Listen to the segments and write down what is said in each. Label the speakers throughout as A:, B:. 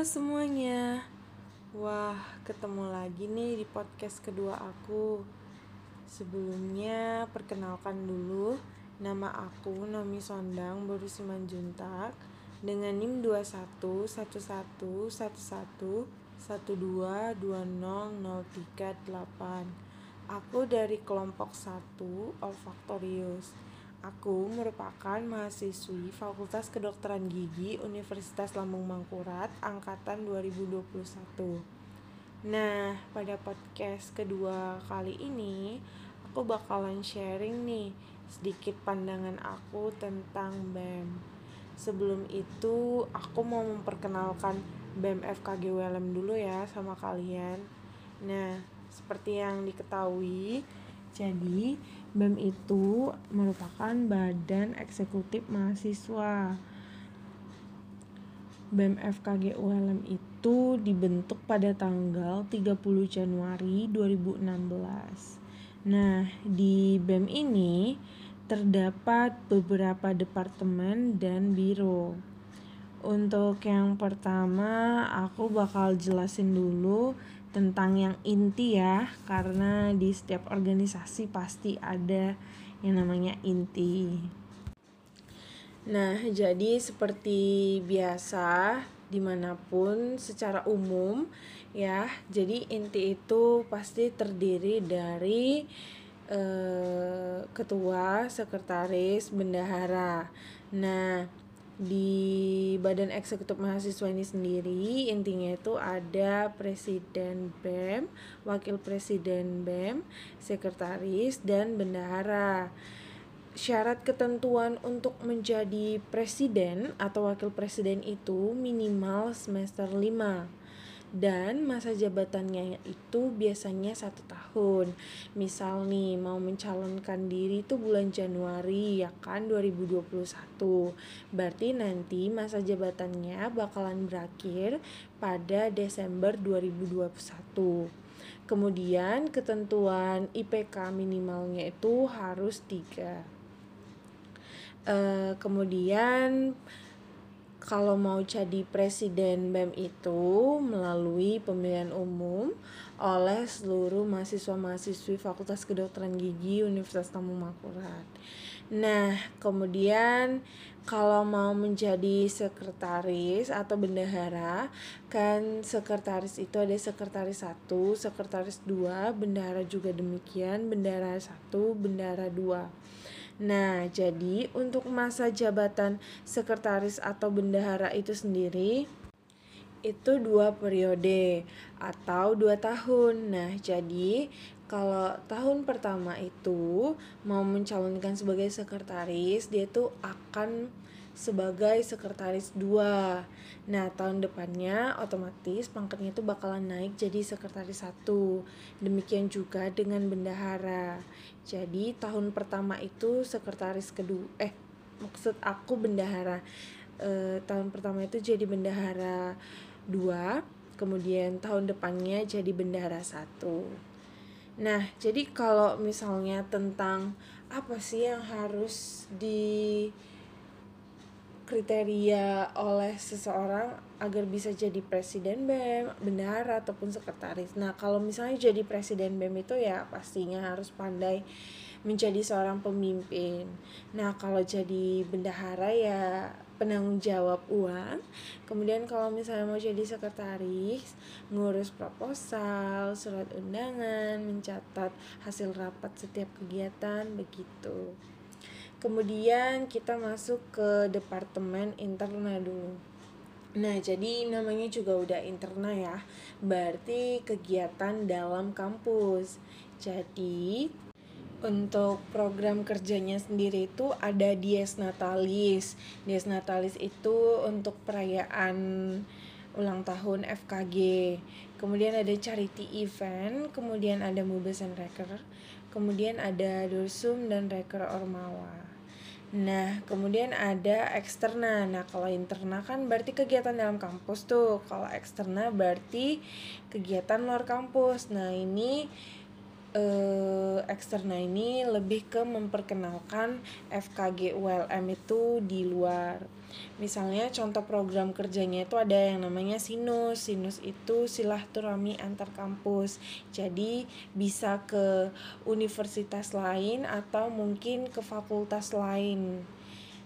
A: Halo semuanya. Wah ketemu lagi nih di podcast kedua aku. Sebelumnya perkenalkan dulu. Nama aku Nomi Sondang Baru Simanjuntak. Dengan NIM 2111112200338 Aku dari kelompok 1 Olfactorius Aku merupakan mahasiswi Fakultas Kedokteran Gigi Universitas Lambung Mangkurat angkatan 2021. Nah, pada podcast kedua kali ini aku bakalan sharing nih sedikit pandangan aku tentang BEM. Sebelum itu, aku mau memperkenalkan BEM FKG ULM dulu ya sama kalian. Nah, seperti yang diketahui, jadi BEM itu merupakan badan eksekutif mahasiswa. BEM FKG ULM itu dibentuk pada tanggal 30 Januari 2016. Nah, di BEM ini terdapat beberapa departemen dan biro. Untuk yang pertama, aku bakal jelasin dulu tentang yang inti ya karena di setiap organisasi pasti ada yang namanya inti. Nah jadi seperti biasa di mana pun secara umum ya jadi inti itu pasti terdiri dari eh, ketua sekretaris bendahara. Nah di badan eksekutif mahasiswa ini sendiri intinya itu ada presiden BEM, wakil presiden BEM, sekretaris dan bendahara. Syarat ketentuan untuk menjadi presiden atau wakil presiden itu minimal semester 5 dan masa jabatannya itu biasanya satu tahun. Misal nih mau mencalonkan diri itu bulan Januari ya kan 2021 berarti nanti masa jabatannya bakalan berakhir pada Desember 2021 kemudian ketentuan IPK minimalnya itu harus tiga. Uh, kemudian kalau mau jadi presiden BEM itu melalui pemilihan umum oleh seluruh mahasiswa-mahasiswi Fakultas Kedokteran Gigi Universitas Tamu Makurat. Nah, kemudian kalau mau menjadi sekretaris atau bendahara, kan sekretaris itu ada sekretaris satu, sekretaris dua, bendahara juga demikian, bendahara satu, bendahara dua. Nah, jadi untuk masa jabatan sekretaris atau bendahara itu sendiri itu dua periode atau dua tahun. Nah, jadi kalau tahun pertama itu mau mencalonkan sebagai sekretaris, dia tuh akan sebagai sekretaris dua. Nah, tahun depannya otomatis pangkatnya itu bakalan naik jadi sekretaris satu. Demikian juga dengan bendahara. Jadi tahun pertama itu sekretaris kedua eh maksud aku bendahara e, tahun pertama itu jadi bendahara dua kemudian tahun depannya jadi bendahara satu nah jadi kalau misalnya tentang apa sih yang harus di kriteria oleh seseorang agar bisa jadi presiden BEM, bendahara ataupun sekretaris. Nah, kalau misalnya jadi presiden BEM itu ya pastinya harus pandai menjadi seorang pemimpin. Nah, kalau jadi bendahara ya penanggung jawab uang. Kemudian kalau misalnya mau jadi sekretaris, ngurus proposal, surat undangan, mencatat hasil rapat setiap kegiatan begitu. Kemudian kita masuk ke departemen interna dulu. Nah, jadi namanya juga udah interna ya. Berarti kegiatan dalam kampus. Jadi, untuk program kerjanya sendiri itu ada Dies Natalis. Dies Natalis itu untuk perayaan ulang tahun FKG. Kemudian ada charity event, kemudian ada Mubes and Reker, kemudian ada Dorsum dan Reker Ormawa. Nah, kemudian ada eksterna. Nah, kalau interna kan berarti kegiatan dalam kampus tuh. Kalau eksterna berarti kegiatan luar kampus. Nah, ini eh, eksterna ini lebih ke memperkenalkan FKG ULM itu di luar. Misalnya contoh program kerjanya itu ada yang namanya sinus. Sinus itu silaturahmi antar kampus. Jadi bisa ke universitas lain atau mungkin ke fakultas lain.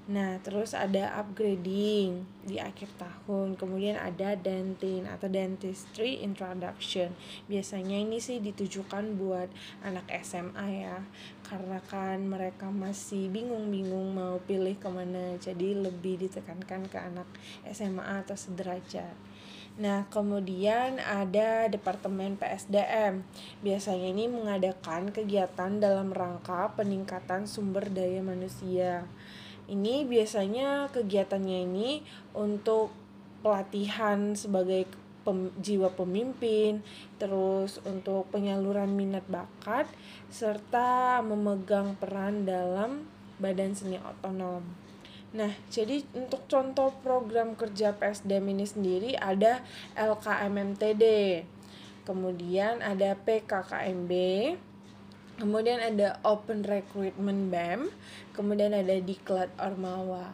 A: Nah, terus ada upgrading di akhir tahun. Kemudian ada dentin atau dentistry introduction. Biasanya ini sih ditujukan buat anak SMA ya. Karena kan mereka masih bingung-bingung mau pilih ke mana. Jadi lebih ditekankan ke anak SMA atau sederajat. Nah, kemudian ada Departemen PSDM. Biasanya ini mengadakan kegiatan dalam rangka peningkatan sumber daya manusia ini biasanya kegiatannya ini untuk pelatihan sebagai pem, jiwa pemimpin, terus untuk penyaluran minat bakat, serta memegang peran dalam badan seni otonom. Nah, jadi untuk contoh program kerja PSDM ini sendiri ada LKMMTD, kemudian ada PKKMB, kemudian ada Open Recruitment BEM, kemudian ada Diklat Ormawa.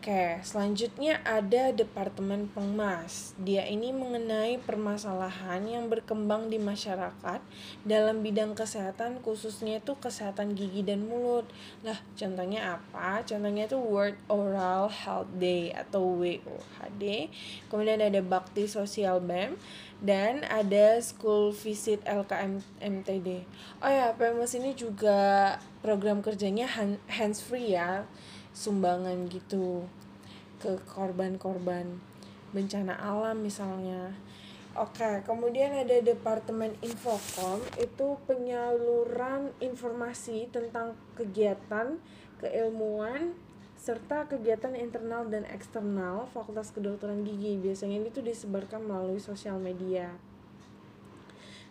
A: Oke, selanjutnya ada Departemen Pengmas. Dia ini mengenai permasalahan yang berkembang di masyarakat dalam bidang kesehatan, khususnya itu kesehatan gigi dan mulut. Lah, contohnya apa? Contohnya itu World Oral Health Day atau WOHD. Kemudian ada Bakti Sosial BEM dan ada School Visit LKM MTD. Oh ya, PMS ini juga program kerjanya hands free ya sumbangan gitu ke korban-korban bencana alam misalnya. Oke, kemudian ada Departemen Infocom itu penyaluran informasi tentang kegiatan keilmuan serta kegiatan internal dan eksternal Fakultas Kedokteran Gigi. Biasanya ini tuh disebarkan melalui sosial media.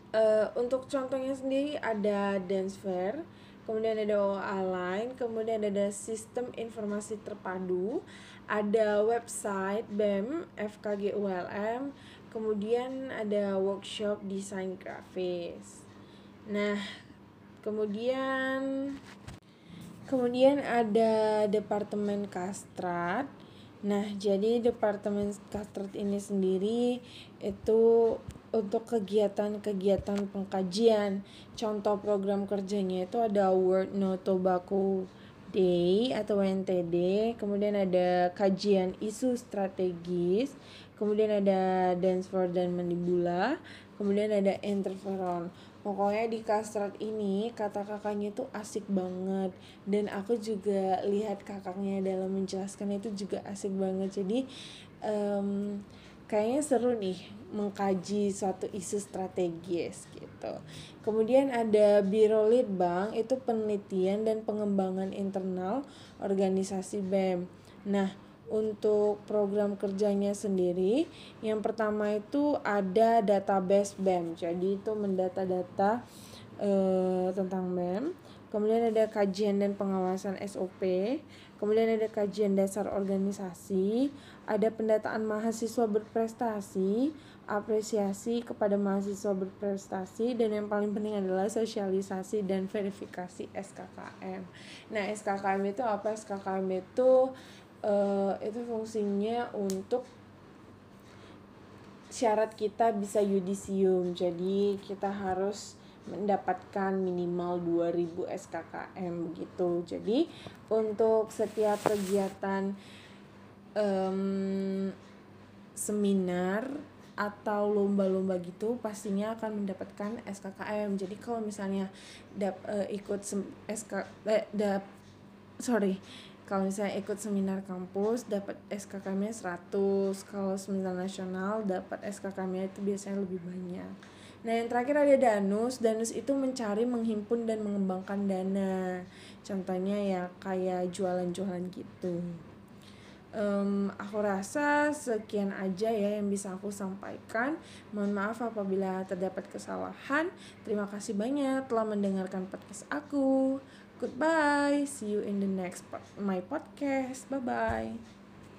A: Uh, untuk contohnya sendiri ada dance fair, kemudian ada OA lain, kemudian ada sistem informasi terpadu, ada website BEM FKG ULM, kemudian ada workshop desain grafis. Nah, kemudian kemudian ada departemen kastrat. Nah, jadi departemen kastrat ini sendiri itu untuk kegiatan-kegiatan pengkajian. Contoh program kerjanya itu ada World No Tobacco Day atau WNTD, kemudian ada kajian isu strategis, kemudian ada Dance for dan Mandibula, kemudian ada interferon. Pokoknya di kastrat ini kata kakaknya itu asik banget dan aku juga lihat kakaknya dalam menjelaskan itu juga asik banget. Jadi um, kayaknya seru nih mengkaji suatu isu strategis gitu. Kemudian ada Biro Litbang itu penelitian dan pengembangan internal organisasi BEM. Nah, untuk program kerjanya sendiri, yang pertama itu ada database BEM. Jadi itu mendata-data eh, tentang BEM. Kemudian ada kajian dan pengawasan SOP, kemudian ada kajian dasar organisasi, ada pendataan mahasiswa berprestasi, apresiasi kepada mahasiswa berprestasi, dan yang paling penting adalah sosialisasi dan verifikasi SKKM. Nah, SKKM itu apa? SKKM itu uh, itu fungsinya untuk syarat kita bisa yudisium. Jadi kita harus mendapatkan minimal 2000 SKKM begitu. Jadi untuk setiap kegiatan um, seminar atau lomba-lomba gitu pastinya akan mendapatkan SKKM. Jadi kalau misalnya dap, uh, ikut SK eh, dap sorry kalau misalnya ikut seminar kampus dapat SKKM-nya 100 kalau seminar nasional dapat SKKM-nya itu biasanya lebih banyak nah yang terakhir ada danus danus itu mencari menghimpun dan mengembangkan dana contohnya ya kayak jualan-jualan gitu um, aku rasa sekian aja ya yang bisa aku sampaikan. Mohon maaf apabila terdapat kesalahan. Terima kasih banyak telah mendengarkan podcast aku. Goodbye. See you in the next my podcast. Bye bye.